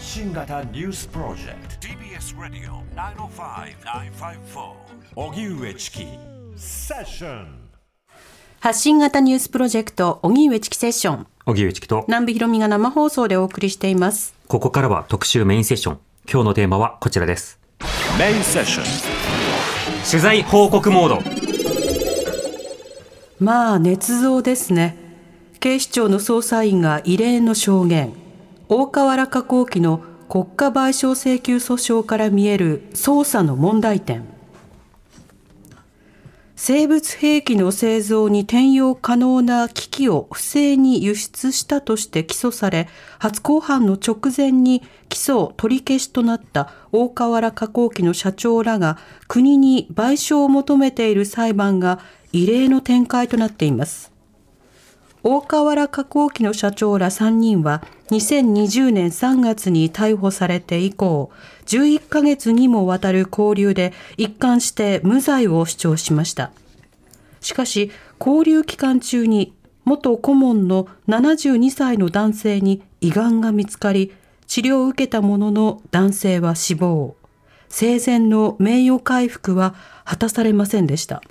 発信型ニュースプロジェクト。TBS ラディオ905-954おぎゅうえちきセッション発信型ニュースプロジェクト荻上チキセッション。荻上チキと南部ひろみが生放送でお送りしています。ここからは特集メインセッション。今日のテーマはこちらです。メインセッション取材報告モード。まあ捏造ですね。警視庁の捜査員が異例の証言大河原加工機の国家賠償請求訴訟から見える捜査の問題点。生物兵器の製造に転用可能な機器を不正に輸出したとして起訴され初公判の直前に起訴取り消しとなった大河原加工機の社長らが国に賠償を求めている裁判が異例の展開となっています。大河原加工機の社長ら3人は2020年3月に逮捕されて以降11ヶ月にもわたる交留で一貫して無罪を主張しました。しかし交留期間中に元顧問の72歳の男性に胃がんが見つかり治療を受けたものの男性は死亡。生前の名誉回復は果たされませんでした。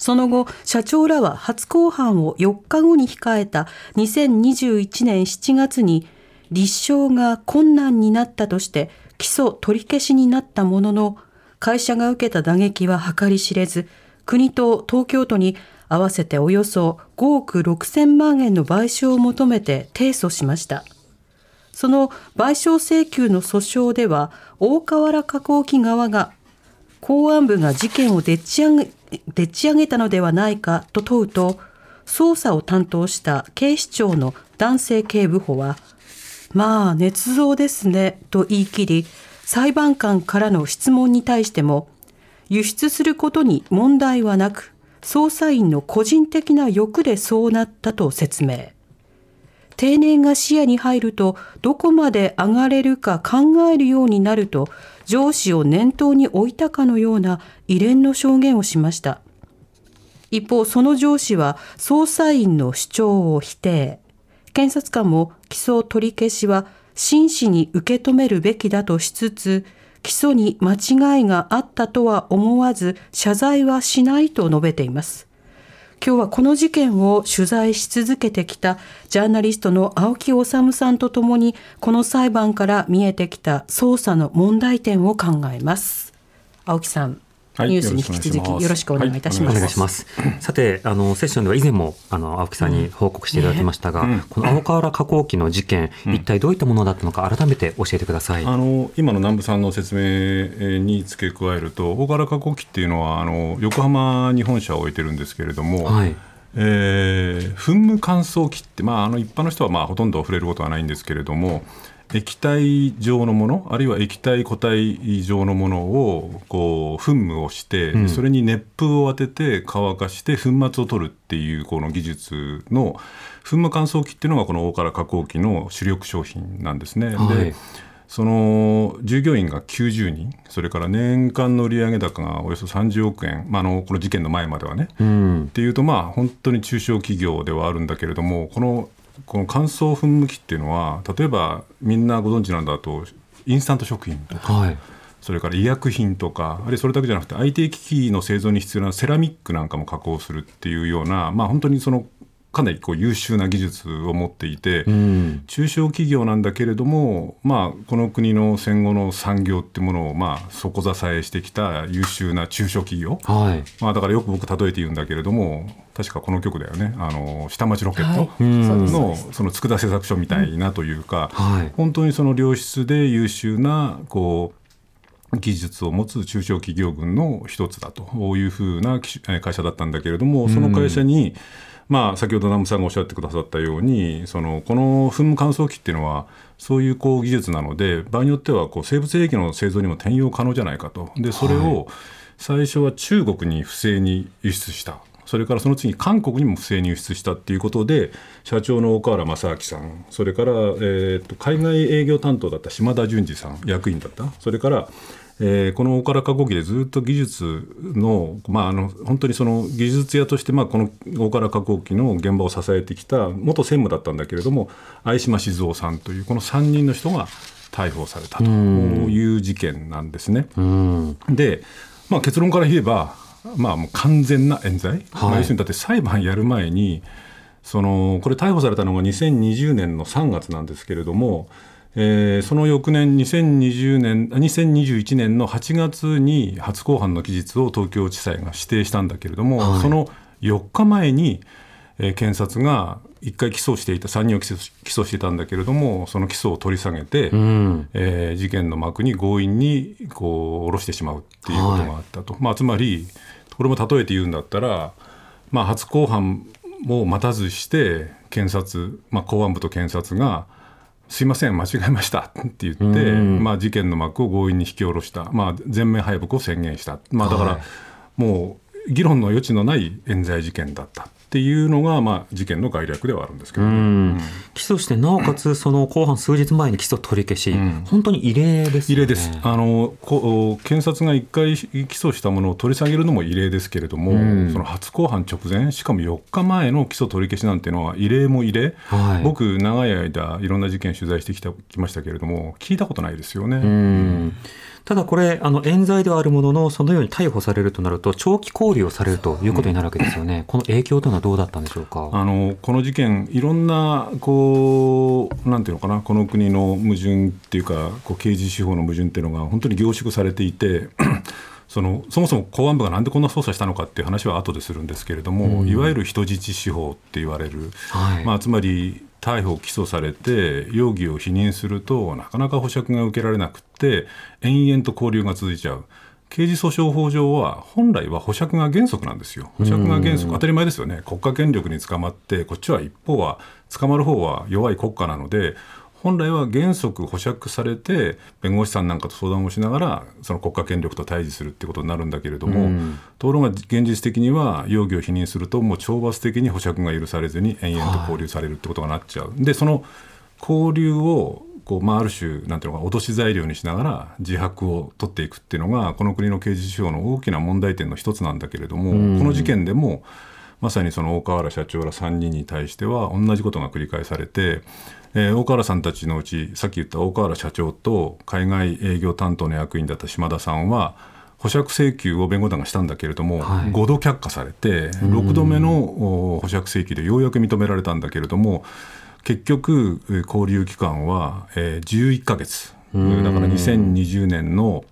その後、社長らは初公判を4日後に控えた2021年7月に立証が困難になったとして起訴取り消しになったものの、会社が受けた打撃は計り知れず、国と東京都に合わせておよそ5億6千万円の賠償を求めて提訴しました。その賠償請求の訴訟では、大河原加工機側が公安部が事件をでっち上げでっち上げたのではないかと問うと捜査を担当した警視庁の男性警部補はまあ捏造ですねと言い切り裁判官からの質問に対しても輸出することに問題はなく捜査員の個人的な欲でそうなったと説明。定年が視野に入るとどこまで上がれるか考えるようになると上司を念頭に置いたかのような異例の証言をしました。一方その上司は捜査員の主張を否定。検察官も起訴取り消しは真摯に受け止めるべきだとしつつ起訴に間違いがあったとは思わず謝罪はしないと述べています。今日はこの事件を取材し続けてきたジャーナリストの青木治さんとともにこの裁判から見えてきた捜査の問題点を考えます。青木さん、ニュースに引き続きよろしくお願いいたします。はい、お願いします。さて、あのセッションでは以前もあの青木さんに報告していただきましたが、うんね、この青河原加工機の事件、うん、一体どういったものだったのか改めて教えてください。あの今の南部さんの説明に付け加えると、青河原加工機っていうのはあの横浜に本社を置いてるんですけれども。はいえー、噴霧乾燥機って、まあ、あの一般の人はまあほとんど触れることはないんですけれども、液体状のものあるいは液体固体状のものをこう噴霧をして、うん、それに熱風を当てて乾かして粉末を取るっていうこの技術の噴霧乾燥機っていうのがこの大から加工機の主力商品なんですね。はい、でその従業員が90人、それから年間の売上高がおよそ30億円、まあ、あのこの事件の前まではね。うん、っていうと、まあ、本当に中小企業ではあるんだけれども、このこの乾燥噴霧器っていうのは例えばみんなご存知なんだとインスタント食品とか、はい、それから医薬品とかあるいはそれだけじゃなくて IT 機器の製造に必要なセラミックなんかも加工するっていうような、まあ、本当にそのかなりこう優秀な技術を持っていて、うん、中小企業なんだけれども、まあ、この国の戦後の産業っていうものをまあ底支えしてきた優秀な中小企業、はい、まあ、だからよく僕例えて言うんだけれども確かこの曲だよね。あの下町ロケットの,、その佃製作所みたいなというか、はい、本当にその良質で優秀なこう技術を持つ中小企業群の一つだというふうな会社だったんだけれどもその会社に、うんまあ、先ほど南部さんがおっしゃってくださったようにそのこの噴霧乾燥機っていうのはそういうこう技術なので場合によってはこう生物兵器の製造にも転用可能じゃないかと。でそれを最初は中国に不正に輸出した。それからその次に韓国にも不正に輸出したっていうことで社長の岡原正明さんそれから、えー、と海外営業担当だった島田淳二さん役員だった。それからえー、この大唐加工機でずっと技術の,、まあ、あの本当にその技術屋として、まあ、この大唐加工機の現場を支えてきた元専務だったんだけれども相島静雄さんというこの3人の人が逮捕されたという事件なんですね。で、まあ、結論から言えば、まあ、もう完全な冤罪、はい、まあ、要するにだって裁判やる前にそのこれ逮捕されたのが2020年の3月なんですけれどもえー、その翌年2020年2021年の8月に初公判の期日を東京地裁が指定したんだけれども、はい、その4日前に、えー、検察が1回起訴していた3人を起訴起訴していたんだけれどもその起訴を取り下げて、うん、えー、事件の幕に強引にこう下ろしてしまうっていうことがあったと、はい、まあ、つまりこれも例えて言うんだったら、まあ、初公判も待たずして検察、まあ、公安部と検察がすいません、間違えました。って言って、まあ、事件の幕を強引に引き下ろした、まあ、全面敗北を宣言した、まあ、だから、もう議論の余地のない冤罪事件だったっていうのが、まあ、事件の概略ではあるんですけど、ね。うん、起訴して、なおかつその後半数日前に起訴取り消し、うん、本当に異例です、ね、異例です。あのこ検察が1回起訴したものを取り下げるのも異例ですけれども、うん、その初公判直前、しかも4日前の起訴取り消しなんていうのは異例も異例、はい、僕、長い間、いろんな事件取材してきたきましたけれども、聞いたことないですよね。ただこれ、あの冤罪ではあるものの、そのように逮捕されるとなると、長期拘留をされるということになるわけですよね、うん、この影響というのはどうだったんでしょうか？あのこの事件、いろんなこう、なんていうのかな、この国の矛盾っていうか、こう刑事司法の矛盾っていうのが、本当に凝縮されていて、そのそもそも公安部がなんでこんな捜査したのかっていう話は後でするんですけれども、うん、いわゆる人質司法って言われる、はい、まあ、つまり逮捕・起訴されて容疑を否認するとなかなか保釈が受けられなくて延々と交流が続いちゃう。刑事訴訟法上は本来は保釈が原則なんですよ。保釈が原則当たり前ですよね。国家権力に捕まってこっちは一方は捕まる方は弱い国家なので本来は原則保釈されて弁護士さんなんかと相談をしながらその国家権力と対峙するってことになるんだけれども、うん、ところが現実的には容疑を否認するともう懲罰的に保釈が許されずに延々と拘留されるってことがなっちゃう。はい、でその交留をこうまあ、ある種なんていうのか脅し材料にしながら自白を取っていくっていうのがこの国の刑事司法の大きな問題点の一つなんだけれども、うん、この事件でもまさにその大川原社長ら3人に対しては同じことが繰り返されてえー、大河原さんたちのうちさっき言った大河原社長と海外営業担当の役員だった島田さんは保釈請求を弁護団がしたんだけれども、はい、5度却下されて6度目の保釈請求でようやく認められたんだけれども結局交留期間は、えー、11か月。だから2020年の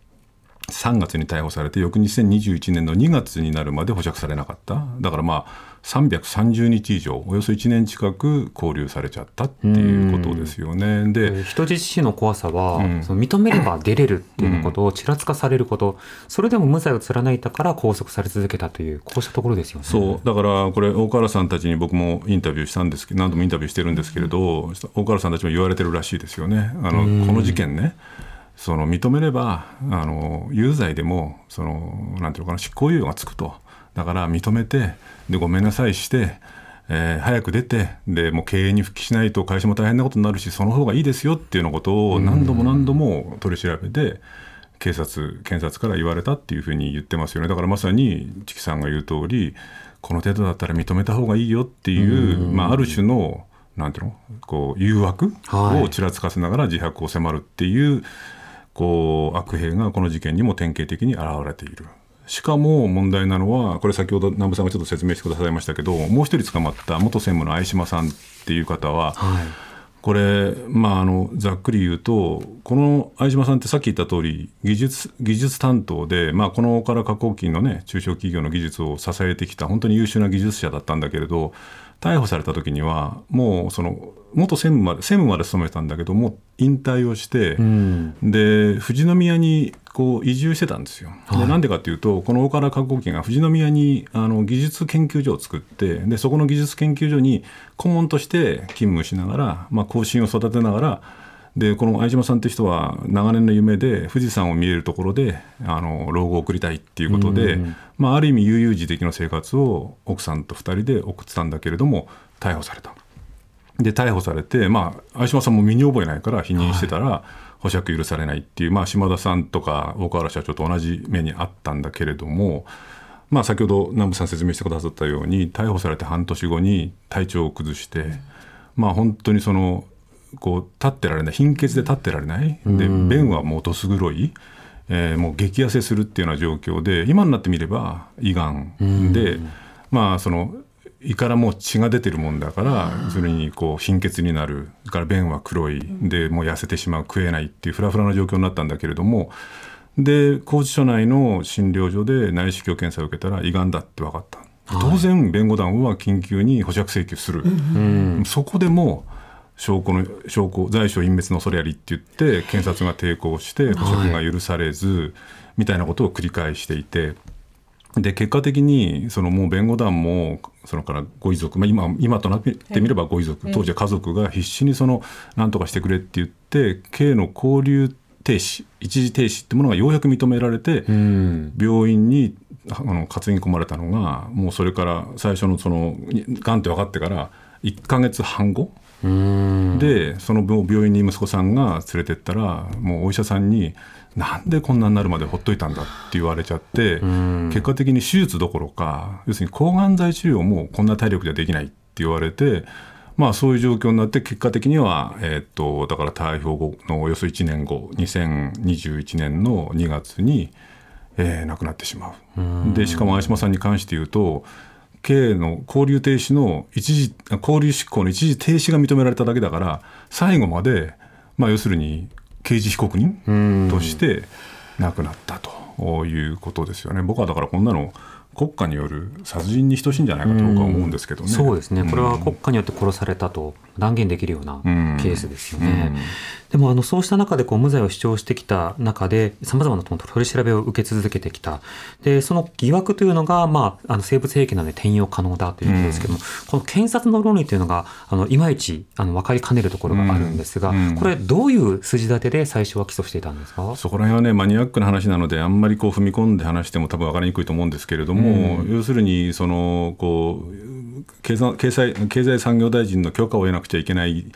3月に逮捕されて翌2021年の2月になるまで保釈されなかった。だからまあ330日以上およそ1年近く勾留されちゃったっていうことですよね。で人質死の怖さは、うん、その認めれば出れるっていうことをちらつかされること、うん、それでも無罪を貫いたから拘束され続けたというこうしたところですよね。そうだからこれ大河原さんたちに僕もインタビューしたんですけど何度もインタビューしてるんですけれど大河原さんたちも言われてるらしいですよね。あのこの事件ねその認めればあの有罪でもそのなんていうのかな執行猶予がつくと。だから認めてでごめんなさいして、えー、早く出てでもう経営に復帰しないと会社も大変なことになるしその方がいいですよっていうようなことを何度も何度も取り調べて。警察、検察から言われたっていうふうに言ってますよね、だからまさにチキさんが言う通り、この程度だったら認めた方がいいよっていう、まあ、ある種の、なんていうの、こう誘惑をちらつかせながら自白を迫るっていう、こう悪兵がこの事件にも典型的に現れている。しかも問題なのは、これ先ほど南部さんがちょっと説明してくださいましたけど、もう一人捕まった元専務の相島さんっていう方は、はい、これ、まあ、あのざっくり言うと、この相島さんってさっき言った通り、技術技術担当で、まあ、このから加工機の、ね、中小企業の技術を支えてきた、本当に優秀な技術者だったんだけれど、逮捕された時には、もうその元専務まで専務まで勤めてたんだけども引退をして、うん、で富士宮にこう移住してたんですよ。でなんでかっていうとこの大原加工機が富士宮にあの技術研究所を作ってでそこの技術研究所に顧問として勤務しながら、まあ、後進を育てながらでこの相島さんという人は長年の夢で富士山を見えるところであの老後を送りたいっていうことで、まあ、ある意味悠々自適の生活を奥さんと2人で送ってたんだけれども逮捕された。で逮捕されて、まあ、相島さんも身に覚えないから否認してたら、はい、保釈許されないっていう、まあ、島田さんとか大河原社長と同じ目にあったんだけれども、まあ、先ほど南部さん説明してくださったように逮捕されて半年後に体調を崩して、まあ、本当にそのこう立ってられない貧血で立ってられないで便はもうどす黒い。えー、もう激痩せするっていうような状況で今になってみれば胃がんで、まあその胃からもう血が出てるもんだから要するにこう貧血になる。から便は黒い。でもう痩せてしまう食えないっていうフラフラな状況になったんだけれども。で拘置所内の診療所で内視鏡検査を受けたら胃がんだって分かった。当然弁護団は緊急に保釈請求する、そこでも証拠の証拠在所隠滅の恐れありって言って検察が抵抗して保釈が許されず、みたいなことを繰り返していて。で結果的にそのもう弁護団もそのからご遺族、まあ今、今となってみればご遺族、当時は家族が必死にその何とかしてくれって言って刑の交留停止一時停止ってものがようやく認められて、病院にあの担ぎ込まれたのがもうそれから最初のそのがんって分かってから1か月半後でその病院に息子さんが連れてったらもうお医者さんに「なんでこんなになるまでほっといたんだ」って言われちゃって結果的に手術どころか要するに抗がん剤治療もこんな体力ではできないって言われて。まあ、そういう状況になって結果的には、えー、っとだから逮捕後のおよそ1年後2021年の2月に、えー、亡くなってしまう。でしかも相島さんに関して言うと刑の交留停止の一時交留執行の一時停止が認められただけだから最後まで、まあ、要するに刑事被告人として亡くなったということですよね。僕はだからこんなの国家による殺人に等しいんじゃないかと僕は思うんですけどね。そうですね。これは国家によって殺されたと断言できるようなケースですよね。でもあのそうした中でこう無罪を主張してきた中でさまざまな取り調べを受け続けてきた。でその疑惑というのが、まあ、あの生物兵器なので転用可能だということですけども、うん、この検察の論理というのがあのいまいちあの分かりかねるところがあるんですが、これどういう筋立てで最初は起訴していたんですか？そこら辺はねマニアックな話なのであんまりこう踏み込んで話しても多分分かりにくいと思うんですけれども、要するにそのこう経済経済経済産業大臣の許可を得なくちゃいけない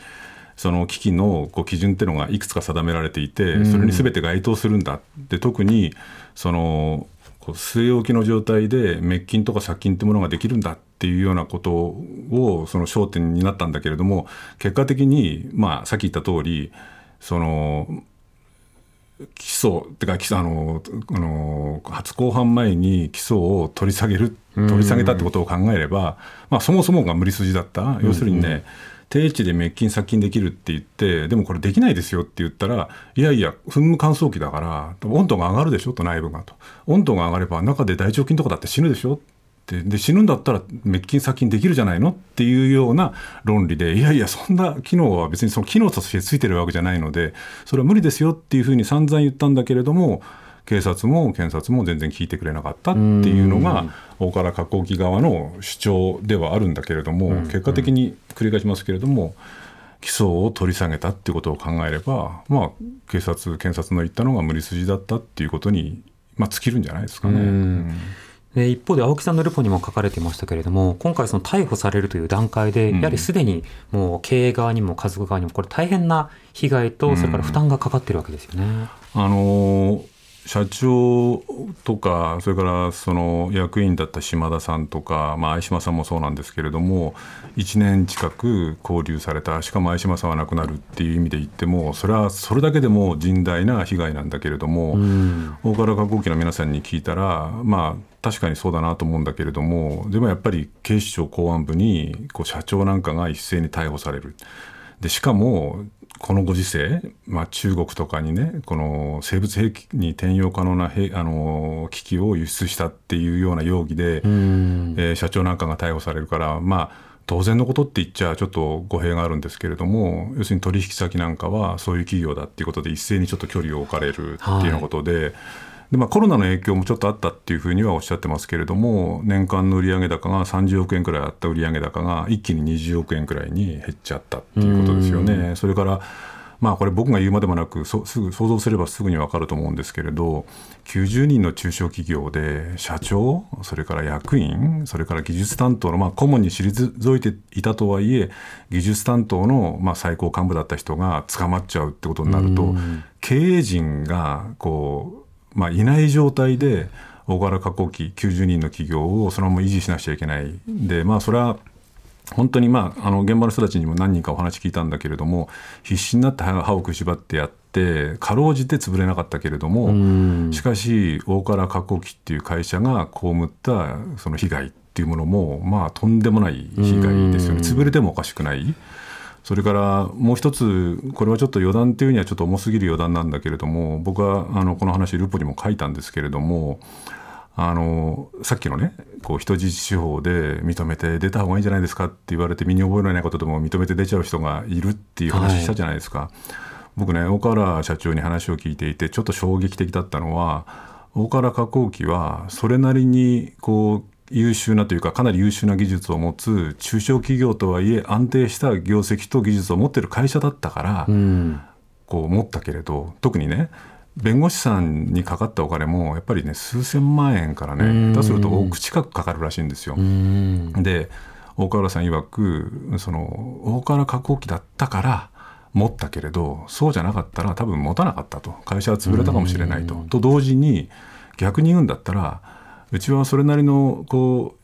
その機のこう基準っていうのがいくつか定められていてそれに全て該当するんだって特にその据え置きの状態で滅菌とか殺菌ってものができるんだっていうようなことをその焦点になったんだけれども結果的に、まあ、さっき言った通りその起訴ってかあのあの初公判前に起訴を取り下げる取り下げたってことを考えれば、まあ、そもそもが無理筋だった。要するにね、定置で滅菌殺菌できるって言ってでもこれできないですよって言ったらいやいや噴霧乾燥機だから温度が上がるでしょと内部がと。温度が上がれば中で大腸菌とかだって死ぬでしょってで死ぬんだったら滅菌殺菌できるじゃないのっていうような論理でいやいやそんな機能は別にその機能としてついてるわけじゃないのでそれは無理ですよっていうふうに散々言ったんだけれども警察も検察も全然聞いてくれなかったっていうのが大原加工機側の主張ではあるんだけれども結果的に繰り返しますけれども起訴を取り下げたっていうことを考えればまあ警察検察の言ったのが無理筋だったっていうことにまあ尽きるんじゃないですかね。で一方で青木さんのルポにも書かれていましたけれども今回その逮捕されるという段階で、やはりすでにもう経営側にも家族側にもこれ大変な被害とそれから負担がかかってるわけですよね。あの社長とかそれからその役員だった島田さんとか、まあ、相島さんもそうなんですけれども1年近く交留された。しかも相島さんは亡くなるっていう意味で言ってもそれはそれだけでも甚大な被害なんだけれども、大柄加工機の皆さんに聞いたらまあ確かにそうだなと思うんだけれどもでもやっぱり警視庁公安部にこう社長なんかが一斉に逮捕される。でしかもこのご時世、まあ、中国とかにねこの生物兵器に転用可能な兵あの機器を輸出したっていうような容疑で、えー、社長なんかが逮捕されるからまあ当然のことって言っちゃちょっと語弊があるんですけれども要するに取引先なんかはそういう企業だっていうことで一斉にちょっと距離を置かれるっていうようなことで。はいでまあ、コロナの影響もちょっとあったっていうふうにはおっしゃってますけれども年間の売上高が30億円くらいあった売上高が一気に20億円くらいに減っちゃったっていうことですよね。それからまあこれ僕が言うまでもなくすぐ想像すればすぐに分かると思うんですけれど90人の中小企業で社長それから役員それから技術担当のまあ顧問に退いていたとはいえ技術担当のまあ最高幹部だった人が捕まっちゃうってことになると経営陣がこう、まあ、いない状態で大柄加工機90人の企業をそのまま維持しなくちゃいけない。でまあそれは本当にまああの現場の人たちにも何人かお話聞いたんだけれども必死になって歯をくしばってやってかろうじて潰れなかったけれどもしかし大原加工機っていう会社が被ったその被害っていうものもまあとんでもない被害ですよね。潰れてもおかしくない。それからもう一つ、これはちょっと余談っていうにはちょっと重すぎる余談なんだけれども、僕はあのこの話、ルポにも書いたんですけれども、あのさっきのねこう人質司法で認めて出た方がいいんじゃないですかって言われて身に覚えのないことでも認めて出ちゃう人がいるっていう話したじゃないですか、はい、僕ね大河原社長に話を聞いていてちょっと衝撃的だったのは大原加工機はそれなりにこう優秀なというかかなり優秀な技術を持つ中小企業とはいえ安定した業績と技術を持ってる会社だったから、うん、こう思ったけれど特にね弁護士さんにかかったお金もやっぱりね数千万円からね下手すると億近くかかるらしいんですよ。で大河原さん曰くその大河原加工機だったから持ったけれどそうじゃなかったら多分持たなかったと会社は潰れたかもしれないと。と同時に逆に言うんだったらうちはそれなりのこ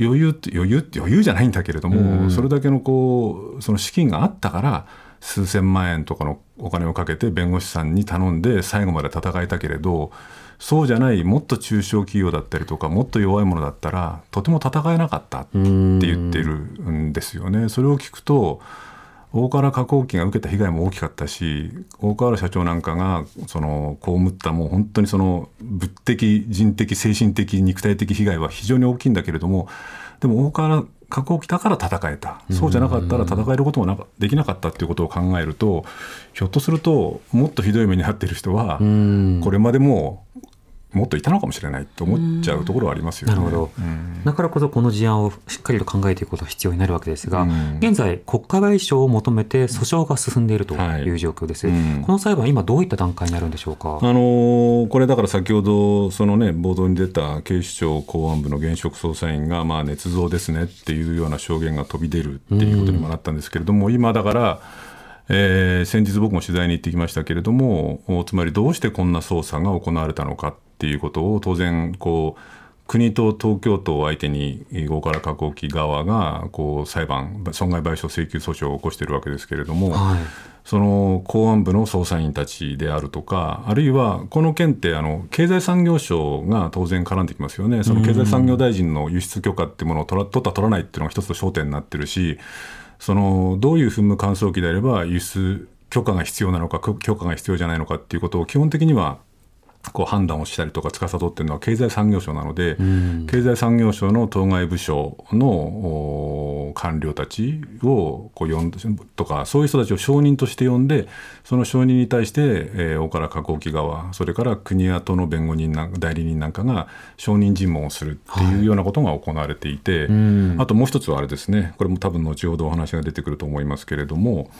う余裕って余裕って余裕じゃないんだけれどもそれだけのこうその資金があったから数千万円とかのお金をかけて弁護士さんに頼んで最後まで戦えたけれどそうじゃないもっと中小企業だったりとかもっと弱いものだったらとても戦えなかったって言ってるんですよね。それを聞くと大河原加工機が受けた被害も大きかったし大河原社長なんかがその被ったもう本当にその物的人的精神的肉体的被害は非常に大きいんだけれどもでも大河原加工機だから戦えた。そうじゃなかったら戦えることもなかできなかったっていうことを考えるとひょっとするともっとひどい目に遭っている人はこれまでももっといたのかもしれないと思っちゃうところはありますよね。なるほど、うん、だからこそこの事案をしっかりと考えていくことが必要になるわけですが、うん、現在国家賠償を求めて訴訟が進んでいるとい。う状況です、はいうん、この裁判今どういった段階にあるんでしょうか？あのこれだから先ほどそのね冒頭に出た警視庁公安部の現職捜査員がまあ捏造ですねっていうような証言が飛び出るっていうことにもなったんですけれども、今だからえー、先日僕も取材に行ってきましたけれどもつまりどうしてこんな捜査が行われたのかっていうことを当然こう国と東京都を相手に大原加工機側がこう裁判損害賠償請求訴訟を起こしているわけですけれども、はい、その公安部の捜査員たちであるとかあるいはこの件ってあの経済産業省が当然絡んできますよね。その経済産業大臣の輸出許可っていうものを取ら取った取らないっていうのが一つの焦点になってるしそのどういう噴霧乾燥機であれば輸出許可が必要なのか許可が必要じゃないのかっていうことを基本的にはこう判断をしたりとか司っているのは経済産業省なので、うん、経済産業省の当該部署の官僚たちをこう呼んでとかそういう人たちを証人として呼んでその証人に対して、えー、大原加工機側それから国や都の弁護人な代理人なんかが証人尋問をするっていうようなことが行われていて、はい、あともう一つはあれですね。これも多分後ほどお話が出てくると思いますけれども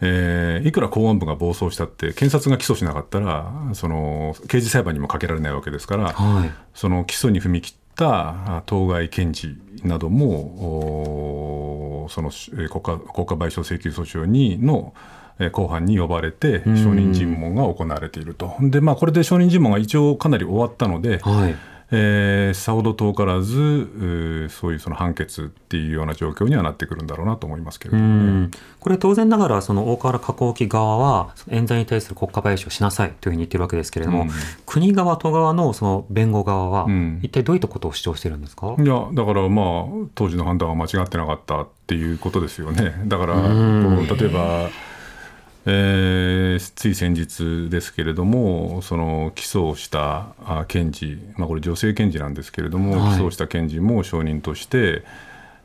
えー、いくら公安部が暴走したって検察が起訴しなかったらその刑事裁判にもかけられないわけですから、はい、その起訴に踏み切った当該検事などもその国家国家賠償請求訴訟にの公判に呼ばれて証人尋問が行われていると。でまあ、これで証人尋問が一応かなり終わったので、はいえー、さほど遠からずそういうその判決っていうような状況にはなってくるんだろうなと思いますけれども、ね、これ当然ながらその大河原加工機側は冤罪に対する国家賠償しなさいというふうに言ってるわけですけれども、うん、国側都側のその弁護側は一体どういったことを主張してるんですか、うん、いやだからまあ当時の判断は間違ってなかったっていうことですよね。だから例えばえー、つい先日ですけれども、その起訴した検事、まあ、これ、女性検事なんですけれども、はい、起訴した検事も証人として、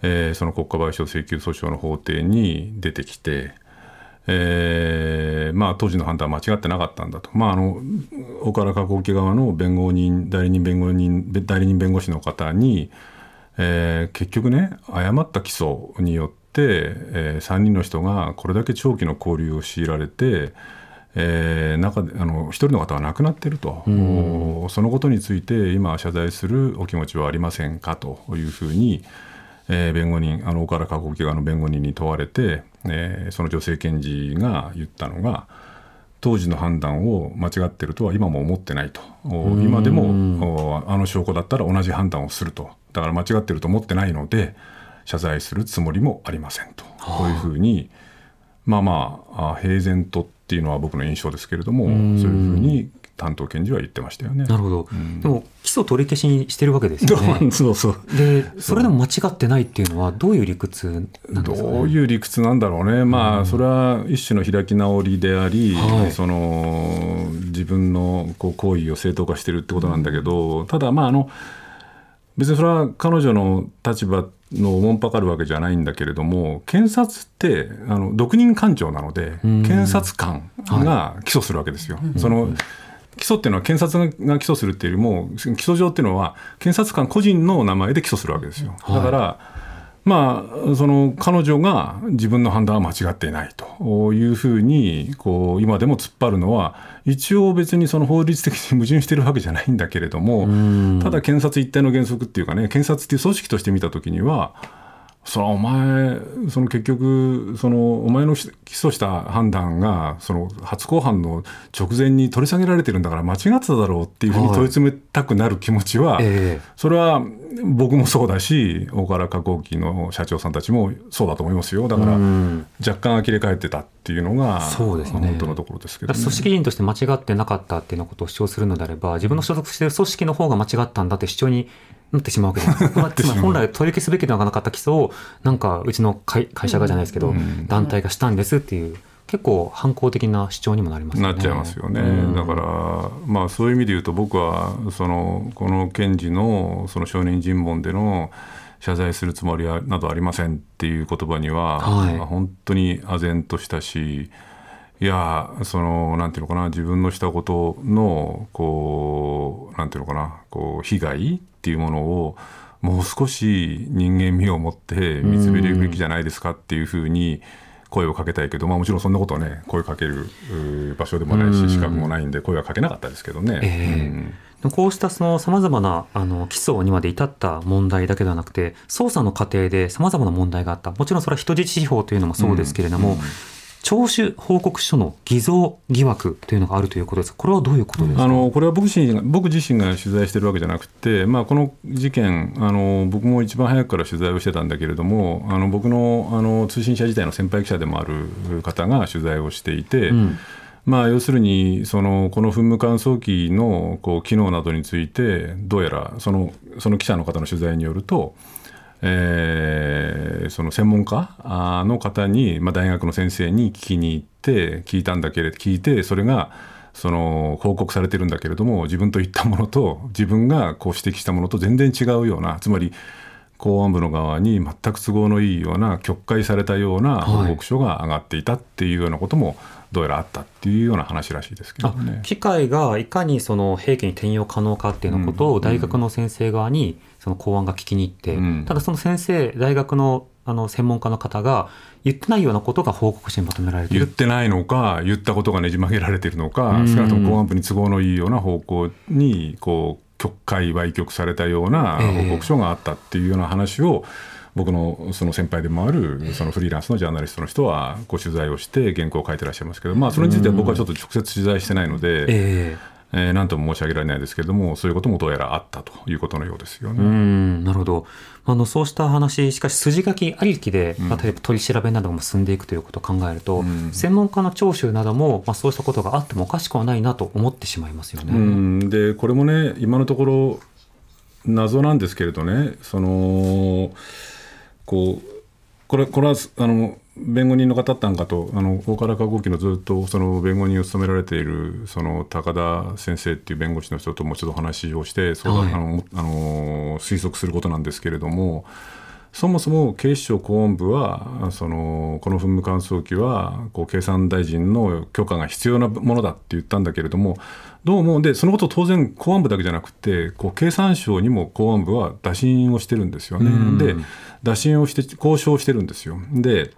えー、その国家賠償請求訴訟の法廷に出てきて、えーまあ、当時の判断は間違ってなかったんだと、まあ、あの岡原加工機側の弁護人、代理人弁護人、代理人弁護士の方に、えー、結局ね、誤った起訴によって、えー、3人の人がこれだけ長期の交流を強いられて、えー、中であの1人の方は亡くなっていると、うん、そのことについて今謝罪するお気持ちはありませんか？というふうに、えー、弁護人あの岡田加護側の弁護人に問われて、えー、その女性検事が言ったのが当時の判断を間違ってるとは今も思ってないと。今でもあの証拠だったら同じ判断をすると。だから間違ってると思ってないので謝罪するつもりもありませんと、こういうふうにまあまあ平然とっていうのは僕の印象ですけれどもそういうふうに担当検事は言ってましたよね。なるほど。うん、でも起訴取り消しにしてるわけですよね。そうそう。で、それでも間違ってないっていうのはどういう理屈なんですか、ね、どういう理屈なんだろうね。まあ、それは一種の開き直りであり、はい、その自分のこう行為を正当化してるってことなんだけど、うん、ただまああの別にそれは彼女の立場のおもんぱかるわけじゃないんだけれども検察ってあの独任官庁なので、検察官が起訴するわけですよ。はい、その起訴っていうのは検察が起訴するっていうよりも起訴状っていうのは検察官個人の名前で起訴するわけですよ。だから、はい、まあその彼女が自分の判断は間違っていないというふうにこう今でも突っ張るのは一応別にその法律的に矛盾してるわけじゃないんだけれどもただ検察一体の原則っていうかね検察っていう組織として見た時にはそれはお前、その結局、そのお前の起訴した判断が、その初公判の直前に取り下げられてるんだから間違ってただろうっていうふうに問い詰めたくなる気持ちは、はい、それは僕もそうだし、大原加工機の社長さんたちもそうだと思いますよ。だから、若干呆れ返ってたっていうのが、そうですね、本当のところですけど、ね、組織人として間違ってなかったっていうのことを主張するのであれば、自分の所属している組織の方が間違ったんだって主張になってしまうわけです。まあ、つまり本来取り消すべきではなかった起訴を、なんかうちの会会社がじゃないですけど、うん、団体がしたんですっていう。結構反抗的な主張にもなります、ね、なっちゃいますよね、うん、だから、まあ、そういう意味で言うと僕はそのこの検事のその証人尋問での謝罪するつもりはなどありませんっていう言葉には、はい、本当に唖然としたしいやそのなんていうのかな自分のしたことのこうなんていうのかなこう被害っていうものをもう少し人間味を持って見つめるべきじゃないですかっていうふうに声をかけたいけど、まあ、もちろんそんなことはね声かける場所でもないし資格もないんで声はかけなかったですけどね。えー、こうしたさまざまなあの起訴にまで至った問題だけではなくて捜査の過程でさまざまな問題があった。もちろんそれは人質司法というのもそうですけれども、うんうん聴取報告書の偽造疑惑というのがあるということですこれはどういうことですか？あのこれは僕自身僕自身が取材しているわけじゃなくて、まあ、この事件あの、僕も一番早くから取材をしてたんだけれども、あの僕のあの通信社自体の先輩記者でもある方が取材をしていて、うん。まあ、要するにそのこの噴霧乾燥機のこう機能などについてどうやらそのその記者の方の取材によるとえー、その専門家の方に、まあ、大学の先生に聞きに行って聞いたんだけれど聞いてそれがその報告されてるんだけれども自分と言ったものと自分がこう指摘したものと全然違うようなつまり公安部の側に全く都合のいいような曲解されたような報告書が上がっていたっていうようなこともどうやらあったっていうような話らしいですけどね。機械がいかにその兵器に転用可能かっていうのことを大学の先生側に、うんその公安が聞きに行って、うん、ただその先生大学のあの専門家の方が言ってないようなことが報告書にまとめられて言ってないのか言ったことがねじ曲げられてるのか、少なくとも公安部に都合のいいような方向にこう曲解売却されたような報告書があったっていうような話を、僕のその先輩でもあるそのフリーランスのジャーナリストの人はご取材をして原稿を書いてらっしゃいますけど、まあ、それについては僕はちょっと直接取材してないので、えーえー、何とも申し上げられないですけれども、そういうこともどうやらあったということのようですよね。うんなるほどあのそうした話、しかし筋書きありきで、例えば取り調べなども進んでいくということを考えると、うん、専門家の聴取なども、まあ、そうしたことがあってもおかしくはないなと思ってしまいますよね。うんでこれもね、今のところ、謎なんですけれどね、そのこうこれこれはあの弁護人の方なんかとあの大原化工機のずっとその弁護人を務められているその高田先生っていう弁護士の人ともうちょっと話をして相談、はい、あのあの推測することなんですけれどもそもそも警視庁公安部はそのこの噴霧乾燥機はこう経産大臣の許可が必要なものだって言ったんだけれどもどうもでそのこと当然公安部だけじゃなくてこう経産省にも公安部は打診をしてるんですよね。で打診をして交渉してるんですよ。で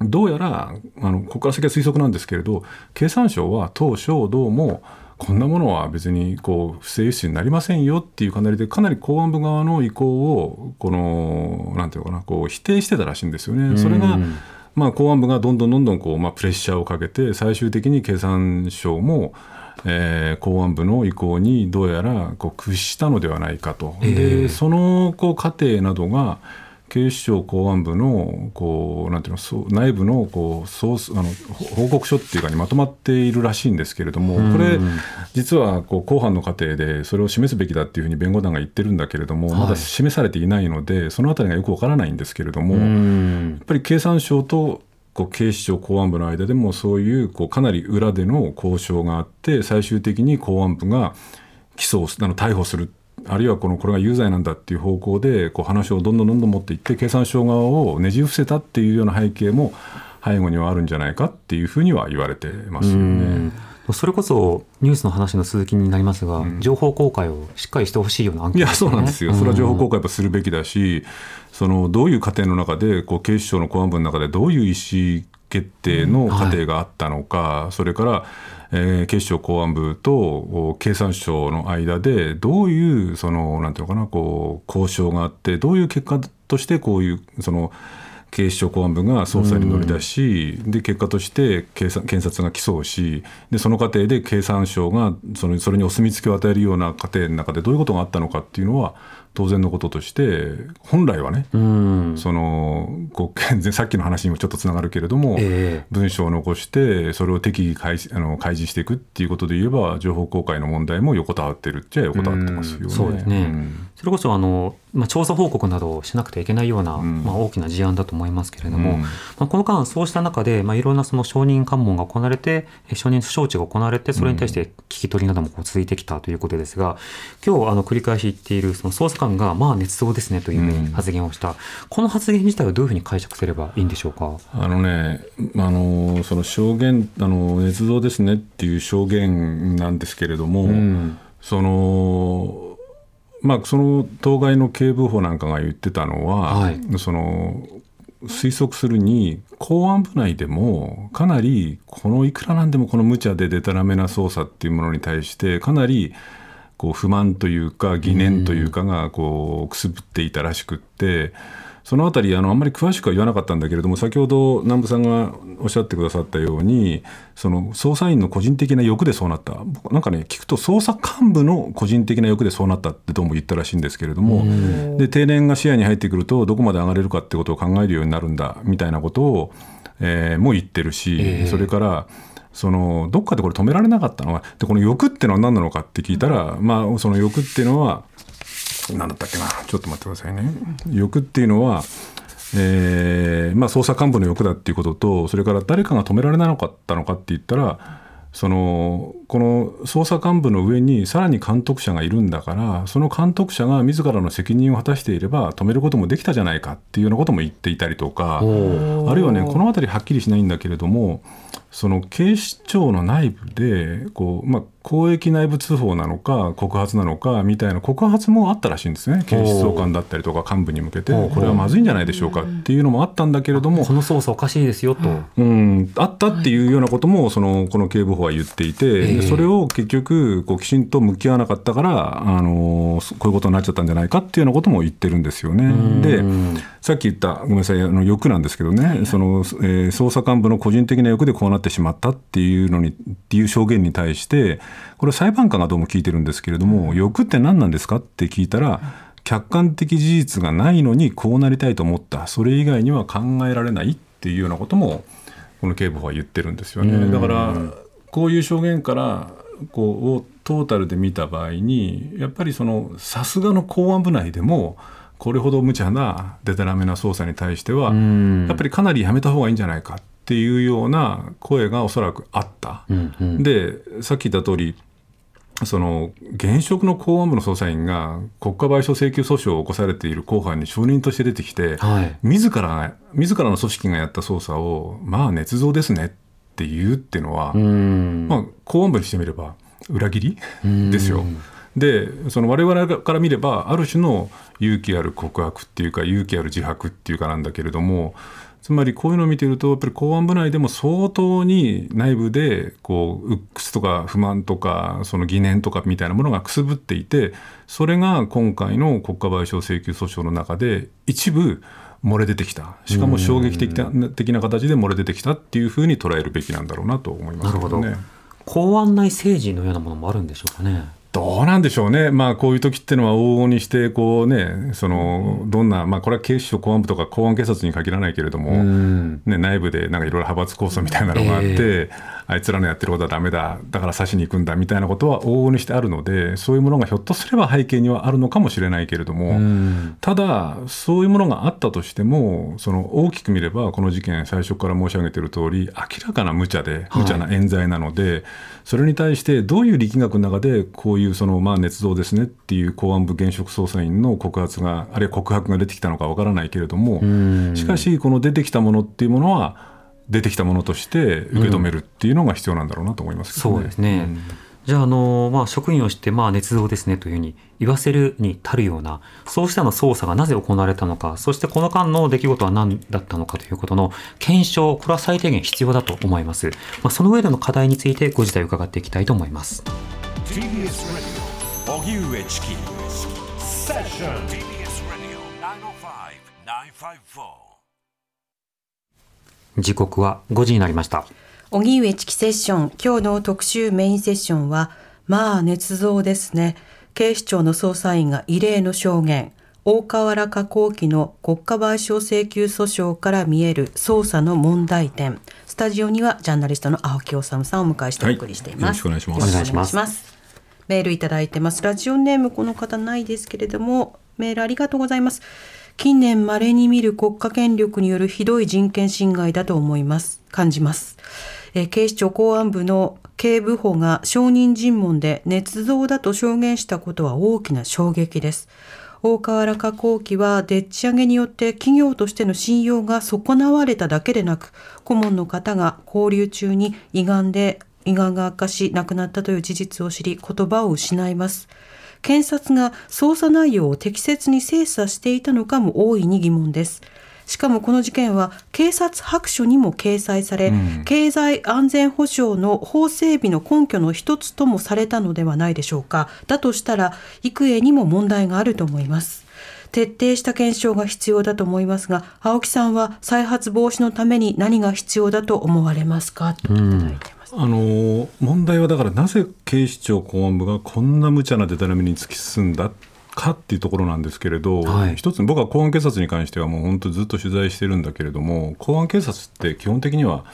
どうやらあのここから先は推測なんですけれど経産省は当初どうもこんなものは別にこう不正輸出になりませんよっていうかなりでかなり公安部側の意向をこのなんていうのかなこう否定してたらしいんですよね。それがまあ、公安部がどんどんどんどんこう、まあ、プレッシャーをかけて最終的に経産省も、えー、公安部の意向にどうやらこう屈したのではないかと。でそのこう過程などが警視庁公安部のこうなんていうのそう内部のこうソースあの報告書っていうかにまとまっているらしいんですけれども、これ、実はこう公判の過程でそれを示すべきだっていうふうに弁護団が言ってるんだけれども、まだ示されていないので、そのあたりがよくわからないんですけれども、やっぱり経産省とこう警視庁公安部の間でもそういうこうかなり裏での交渉があって最終的に公安部が起訴あの逮捕するあるいはこのこれが有罪なんだっていう方向でこう話をどんどんどんどん持っていって経産省側をねじ伏せたっていうような背景も背後にはあるんじゃないかっていうふうには言われてますよね。それこそニュースの話の続きになりますが、うん、情報公開をしっかりしてほしいような案件、ね、いやそうなんですよ、それは情報公開するべきだし、そのどういう過程の中でこう警視庁の公安部の中でどういう意思決定の過程があったのか、うんはい、それからえー、警視庁公安部と経産省の間でどういうそのなんていうのかなこう交渉があってどういう結果としてこういうその警視庁公安部が捜査に乗り出し、うん、で結果として検察が起訴をしでその過程で経産省がそのそれにお墨付きを与えるような過程の中でどういうことがあったのかっていうのは当然のこととして本来はね、うん、そのこう さっきの話にもちょっとつながるけれども、えー、文章を残してそれを適宜開あの開示していくっていうことで言えば情報公開の問題も横たわってるっちゃ横たわってますよね。そうですね、それこそあのまあ、調査報告などをしなくてはいけないような、うん、まあ、大きな事案だと思いますけれども、うん、まあ、この間、そうした中で、まあ、いろんなその承認喚問が行われて、承認招致が行われて、それに対して聞き取りなどもこう続いてきたということですが、今日あの繰り返し言っているその捜査官が、まあ、捏造ですねというふうに発言をした、うん、この発言自体はどういうふうに解釈すればいいんでしょうか？あのね、あのその証言あの、捏造ですねっていう証言なんですけれども、そのまあ、その当該の警部補なんかが言ってたのは、はい、その推測するに公安部内でもかなりこのいくらなんでもこの無茶ででたらめな捜査っていうものに対してかなりこう不満というか疑念というかがこうくすぶっていたらしくって。そのあたりあのあんまり詳しくは言わなかったんだけれども先ほど南部さんがおっしゃってくださったようにその捜査員の個人的な欲でそうなった。なんかね聞くと捜査幹部の個人的な欲でそうなったってどうも言ったらしいんですけれどもで定年が視野に入ってくるとどこまで上がれるかってことを考えるようになるんだみたいなことを、えー、も言ってるし、それからそのどっかでこれ止められなかったのはでこの欲ってのは何なのかって聞いたら、まあ、その欲っていうのは何だったっけな。ちょっと待ってくださいね。欲っていうのはえーまあ、捜査幹部の欲だっていうこととそれから誰かが止められなかったのかって言ったらそのこの捜査幹部の上にさらに監督者がいるんだからその監督者が自らの責任を果たしていれば止めることもできたじゃないかっていうようなことも言っていたりとかあるいはねこの辺りはっきりしないんだけれどもその警視庁の内部でこう、まあ、公益内部通報なのか告発なのかみたいな告発もあったらしいんですね。警視総監だったりとか幹部に向けて。これはまずいんじゃないでしょうかっていうのもあったんだけれども。この捜査おかしいですよと、うん、あったっていうようなこともそのこの警部補は言っていてそれを結局こうきちんと向き合わなかったからあのこういうことになっちゃったんじゃないかっていうようなことも言ってるんですよね。でさっき言ったごめんなさいあの欲なんですけどね。その、えー、捜査幹部の個人的な欲でこうなってしまったっていうのにっていう証言に対してこれ裁判官がどうも聞いてるんですけれども、欲って何なんですかって聞いたら客観的事実がないのにこうなりたいと思った。それ以外には考えられないっていうようなこともこの警部補は言ってるんですよね。だからこういう証言からこうをトータルで見た場合にやっぱりそのさすがの公安部内でもこれほど無茶なでたらめな捜査に対してはやっぱりかなりやめた方がいいんじゃないかっていうような声がおそらくあった。うんうん、でさっき言った通りその現職の公安部の捜査員が国家賠償請求訴訟を起こされている公判に証人として出てきて、はい、自ら自らの組織がやった捜査をまあ捏造ですねって言うっていうのは、まあ、公安部にしてみれば裏切りですよ。でその我々から見ればある種の勇気ある告白っていうか勇気ある自白っていうかなんだけれどもつまりこういうのを見てるとやっぱり公安部内でも相当に内部でこう鬱屈とか不満とかその疑念とかみたいなものがくすぶっていてそれが今回の国家賠償請求訴訟の中で一部漏れ出てきたしかも衝撃的な的な形で漏れ出てきたっていうふうに捉えるべきなんだろうなと思いますけどね。公安内政治のようなものもあるんでしょうかね。どうなんでしょうね、まあ、こういう時っていうのは往々にしてこう、ね、そのどんな、まあ、これは警視庁公安部とか公安警察に限らないけれども、ね、内部でなんかいろいろ派閥構想みたいなのがあって、えー、あいつらのやってることはだめだ、だから刺しに行くんだみたいなことは往々にしてあるので、そういうものがひょっとすれば背景にはあるのかもしれないけれども、ただ、そういうものがあったとしても、その大きく見れば、この事件、最初から申し上げている通り、明らかな無茶で、無茶な冤罪なので、はい、それに対してどういう力学の中で、こういうそのまあ捏造ですねっていう公安部現職捜査員の告発が、あるいは告白が出てきたのかわからないけれども、しかし、この出てきたものっていうものは、出てきたものとして受け止めるっていうのが必要なんだろうなと思いますけどね。そうですね、うんじゃあ、あのまあ、職員をして、まあ、捏造ですねというふうに言わせるに足るような、そうしたの捜査がなぜ行われたのか、そしてこの間の出来事は何だったのかということの検証、これは最低限必要だと思います。まあ、その上での課題についてご自体伺っていきたいと思います。時刻は5時になりました。荻上チキセッション、今日の特集メインセッションは、まあ、捏造ですね。警視庁の捜査員が異例の証言。大河原加工機の国家賠償請求訴訟から見える捜査の問題点。スタジオにはジャーナリストの青木治さんを迎えしてお送りしています。はい、よろしくお願いします。お願いします。メールいただいてます。ラジオネームこの方ないですけれども、メールありがとうございます。近年稀に見る国家権力によるひどい人権侵害だと思います。感じます。え、警視庁公安部の警部補が証人尋問で捏造だと証言したことは大きな衝撃です。大河原加工機はでっち上げによって企業としての信用が損なわれただけでなく顧問の方が交流中に胃がんで胃がんが悪化し亡くなったという事実を知り言葉を失います検察が捜査内容を適切に精査していたのかも大いに疑問ですしかもこの事件は警察白書にも掲載され、うん、経済安全保障の法整備の根拠の一つともされたのではないでしょうか。だとしたら、幾重にも問題があると思います。徹底した検証が必要だと思いますが、青木さんは再発防止のために何が必要だと思われますか？といただいてます。あの問題はだからなぜ警視庁公安部がこんな無茶なデタラメに突き進んだかっていうところなんですけれど、はい、一つ僕は公安警察に関してはもう本当ずっと取材してるんだけれども公安警察って基本的には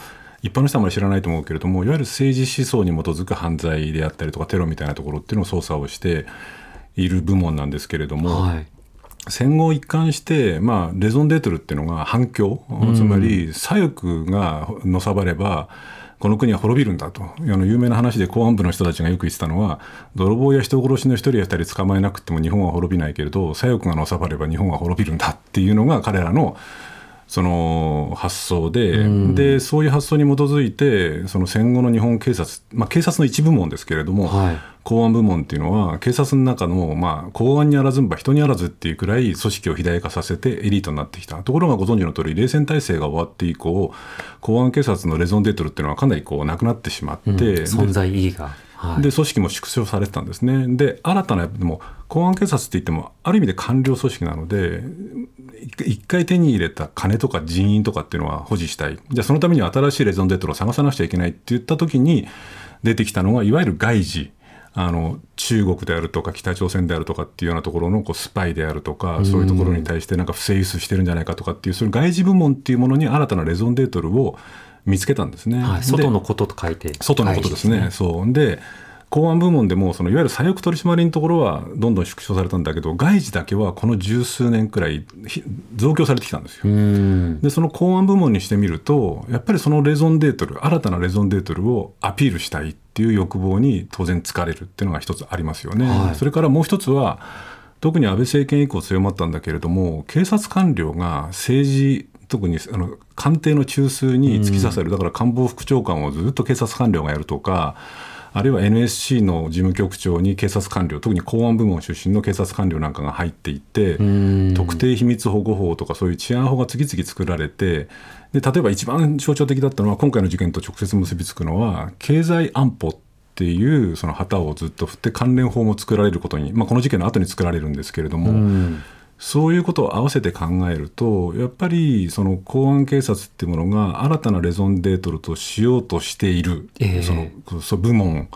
一般の人はあまり知らないと思うけれどもいわゆる政治思想に基づく犯罪であったりとかテロみたいなところっていうのを捜査をしている部門なんですけれども、はい、戦後一貫して、まあ、レゾンデートルっていうのが反響、つまり左翼がのさばればこの国は滅びるんだと、あの有名な話で公安部の人たちがよく言ってたのは、泥棒や人殺しの一人や2人捕まえなくても日本は滅びないけれど、左翼がのさばれば日本は滅びるんだっていうのが彼らのその発想でうん、でそういう発想に基づいてその戦後の日本警察、まあ、警察の一部門ですけれども、はい、公安部門っていうのは警察の中の、まあ、公安にあらずんば人にあらずっていうくらい組織を肥大化させてエリートになってきた。ところがご存知の通り冷戦体制が終わって以降公安警察のレゾンデートルっていうのはかなりこうなくなってしまって、うん、存在意義が。はい、で組織も縮小されてたんですね。で新たなでも公安警察って言ってもある意味で官僚組織なので一回手に入れた金とか人員とかっていうのは保持したい。じゃあそのためには新しいレゾンデートルを探さなくちゃいけないって言った時に出てきたのがいわゆる外事。あの中国であるとか北朝鮮であるとかっていうようなところのこうスパイであるとか、そういうところに対してなんか不正輸出してるんじゃないかとかっていうそういう外事部門っていうものに新たなレゾンデートルを見つけたんですね。はい、外のことと書いて外のことですね。ねそうで公安部門でもそのいわゆる左翼取締りのところはどんどん縮小されたんだけど外事だけはこの十数年くらい増強されてきたんですよ。でその公安部門にしてみるとやっぱりそのレゾンデートル新たなレゾンデートルをアピールしたいっっていう欲望に当然疲れるっていうのが一つありますよね。はい、それからもう一つは特に安倍政権以降強まったんだけれども警察官僚が政治特にあの官邸の中枢に突き刺さる、だから官房副長官をずっと警察官僚がやるとかあるいは NSC の事務局長に警察官僚特に公安部門出身の警察官僚なんかが入っていって特定秘密保護法とかそういう治安法が次々作られてで例えば一番象徴的だったのは今回の事件と直接結びつくのは経済安保っていうその旗をずっと振って関連法も作られることに、まあ、この事件の後に作られるんですけれども。そういうことを合わせて考えるとやっぱりその公安警察っていうものが新たなレゾンデートルとしようとしている、えー、その部門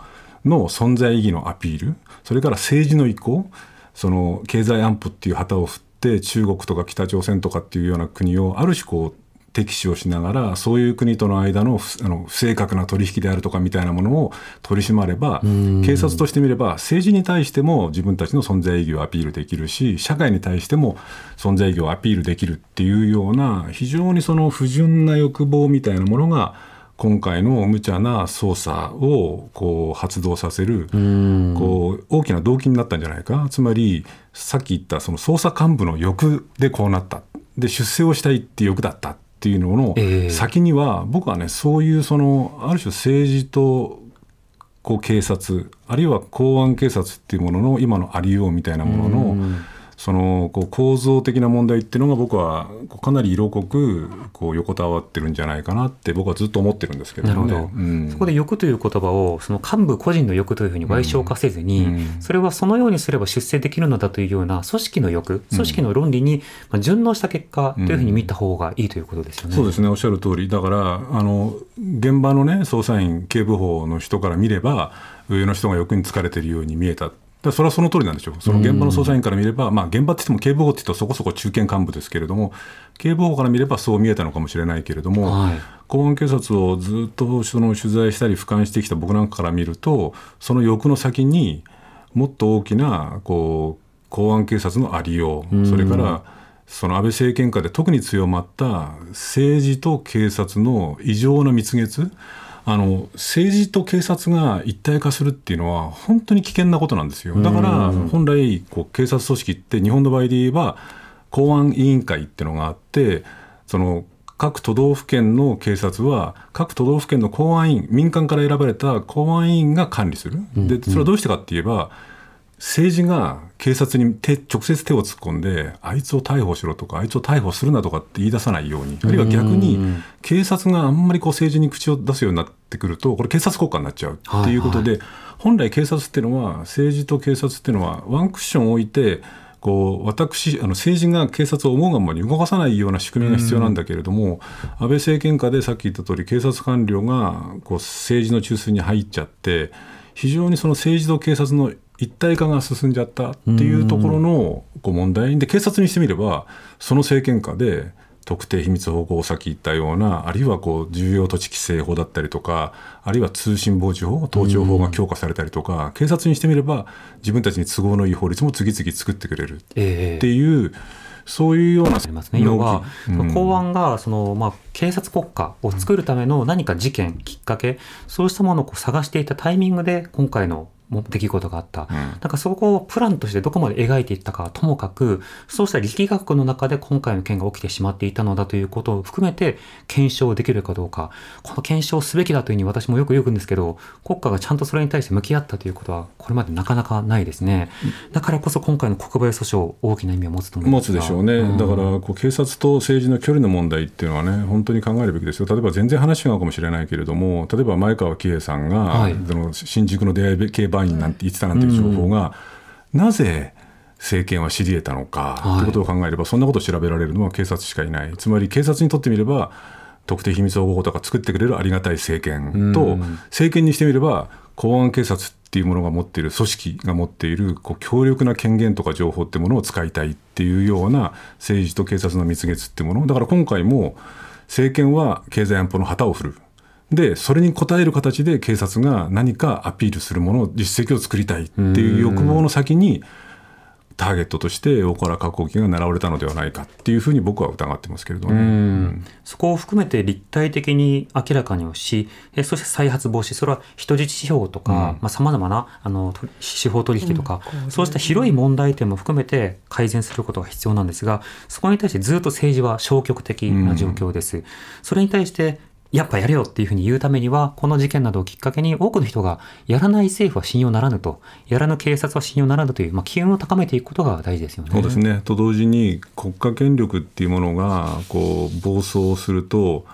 の存在意義のアピールそれから政治の意向その経済安保っていう旗を振って中国とか北朝鮮とかっていうような国をある種こう敵視をしながらそういう国との間のあの不正確な取引であるとかみたいなものを取り締まれば警察としてみれば政治に対しても自分たちの存在意義をアピールできるし社会に対しても存在意義をアピールできるっていうような非常にその不純な欲望みたいなものが今回の無茶な捜査をこう発動させるこう大きな動機になったんじゃないか。つまりさっき言ったその捜査幹部の欲でこうなった。で出世をしたいっていう欲だったっていうのの先には、僕はねそういうそのある種政治とこう警察あるいは公安警察っていうものの今のありようみたいなもののそのこう構造的な問題っていうのが僕はかなり色濃くこう横たわってるんじゃないかなって僕はずっと思ってるんですけど、ね、なるほど、うん、そこで欲という言葉をその幹部個人の欲というふうに賠償化せずに、うん、それはそのようにすれば出世できるのだというような組織の欲組織の論理に順応した結果というふうに見た方がいいということですよね。そうですね。おっしゃる通り。だからあの現場のね捜査員警部補の人から見れば上の人が欲に疲れているように見えただそれはその通りなんでしょう、その現場の捜査員から見れば、まあ、現場って言っても警部補って言うとそこそこ中堅幹部ですけれども、警部補から見ればそう見えたのかもしれないけれども、はい、公安警察をずっとその取材したり、俯瞰してきた僕なんかから見ると、その欲の先にもっと大きなこう公安警察のありよう、それからその安倍政権下で特に強まった政治と警察の異常な蜜月。あの政治と警察が一体化するっていうのは本当に危険なことなんですよ。だから本来こう警察組織って日本の場合で言えば公安委員会っていうのがあってその各都道府県の警察は各都道府県の公安委員民間から選ばれた公安委員が管理する。でそれはどうしてかって言えば政治が警察に手直接手を突っ込んであいつを逮捕しろとかあいつを逮捕するなとかって言い出さないようにあるいは逆に警察があんまりこう政治に口を出すようになってくるとこれ警察国家になっちゃうっていうことで、はいはい、本来警察っていうのは政治と警察っていうのはワンクッション置いてこう私あの政治が警察を思うがままに動かさないような仕組みが必要なんだけれども、安倍政権下でさっき言った通り警察官僚がこう政治の中枢に入っちゃって非常にその政治と警察の一体化が進んじゃったっていうところのこう問題で警察にしてみればその政権下で特定秘密保護をさっき言ったようなあるいはこう重要土地規制法だったりとかあるいは通信傍受法盗聴法が強化されたりとか警察にしてみれば自分たちに都合のいい法律も次々作ってくれるっていう。そういうようなありますね。要は、うん、公安がその、まあ、警察国家を作るための何か事件、きっかけ、そうしたものを探していたタイミングで、今回の出来事があった、うん、なんかそこをプランとしてどこまで描いていったかともかくそうした力学の中で今回の件が起きてしまっていたのだということを含めて検証できるかどうか。この検証すべきだというふうに私もよく言うんですけど国家がちゃんとそれに対して向き合ったということはこれまでなかなかないですね、だからこそ今回の国賠訴訟大きな意味を持つと思います持つでしょうね、うん、だからこう警察と政治の距離の問題っていうのはね本当に考えるべきですよ。例えば全然話が合うかもしれないけれども例えば前川喜平さんが、はい、新宿の出会い系売人なんて言ってたなんていう情報が、なぜ政権は知り得たのかとい。うことを考えれば、そんなことを調べられるのは警察しかいない、つまり警察にとってみれば、特定秘密保護法とか作ってくれるありがたい政権と、政権にしてみれば、公安警察っていうものが持っている組織が持っているこう強力な権限とか情報っていうものを使いたいっていうような政治と警察の蜜月っていうもの。だから今回も政権は経済安保の旗を振るでそれに応える形で警察が何かアピールするもの実績を作りたいっていう欲望の先にターゲットとして大原加工機が狙われたのではないかっていうふうに僕は疑ってますけれども、ね、うん。そこを含めて立体的に明らかにをしえそして再発防止。それは人質司法とかさまざ、まなあの司法取引とか、うん、そうした広い問題点も含めて改善することが必要なんですがそこに対してずっと政治は消極的な状況です。うん、それに対してやっぱやれよっていうふうに言うためには、この事件などをきっかけに多くの人が、やらない政府は信用ならぬと、やらぬ警察は信用ならぬという、まあ、機運を高めていくことが大事ですよね。そうですね。と同時に、国家権力っていうものが、こう、暴走すると、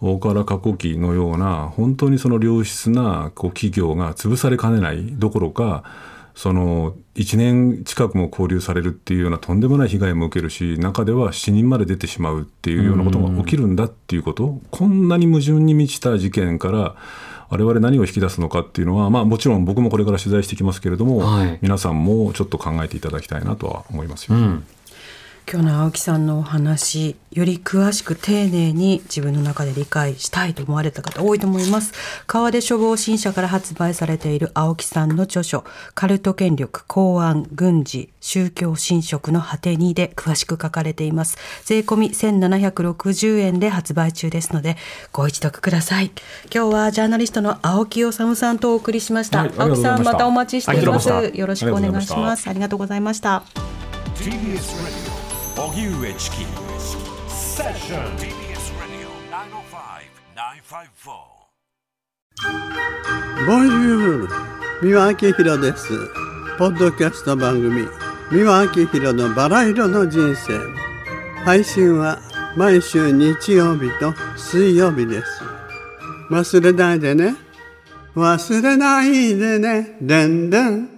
大原過去期のような、本当にその良質なこう企業が潰されかねないどころか、その1年近くも交留されるっていうようなとんでもない被害も受けるし中では死人まで出てしまうっていうようなことが起きるんだっていうこと。こんなに矛盾に満ちた事件から我々何を引き出すのかっていうのは、まあ、もちろん僕もこれから取材してきますけれども、はい、皆さんもちょっと考えていただきたいなとは思いますよ。うん今日の青木さんのお話より詳しく丁寧に自分の中で理解したいと思われた方多いと思います。川出処方新社から発売されている青木さんの著書カルト権力公安軍事宗教侵食の果てにで詳しく書かれています。税込み1760円で発売中ですのでご一読ください。今日はジャーナリストの青木治さんとお送りしました、はい、青木さんまたお待ちしています。よろしくお願いします。ありがとうございました荻上チキ。セッション TBS ラディオ905-954ボンジュール三輪明宏です。ポッドキャスト番組。三輪明宏のバラ色の人生。配信は毎週日曜日と水曜日です。忘れないでね。忘れないでね。でんでん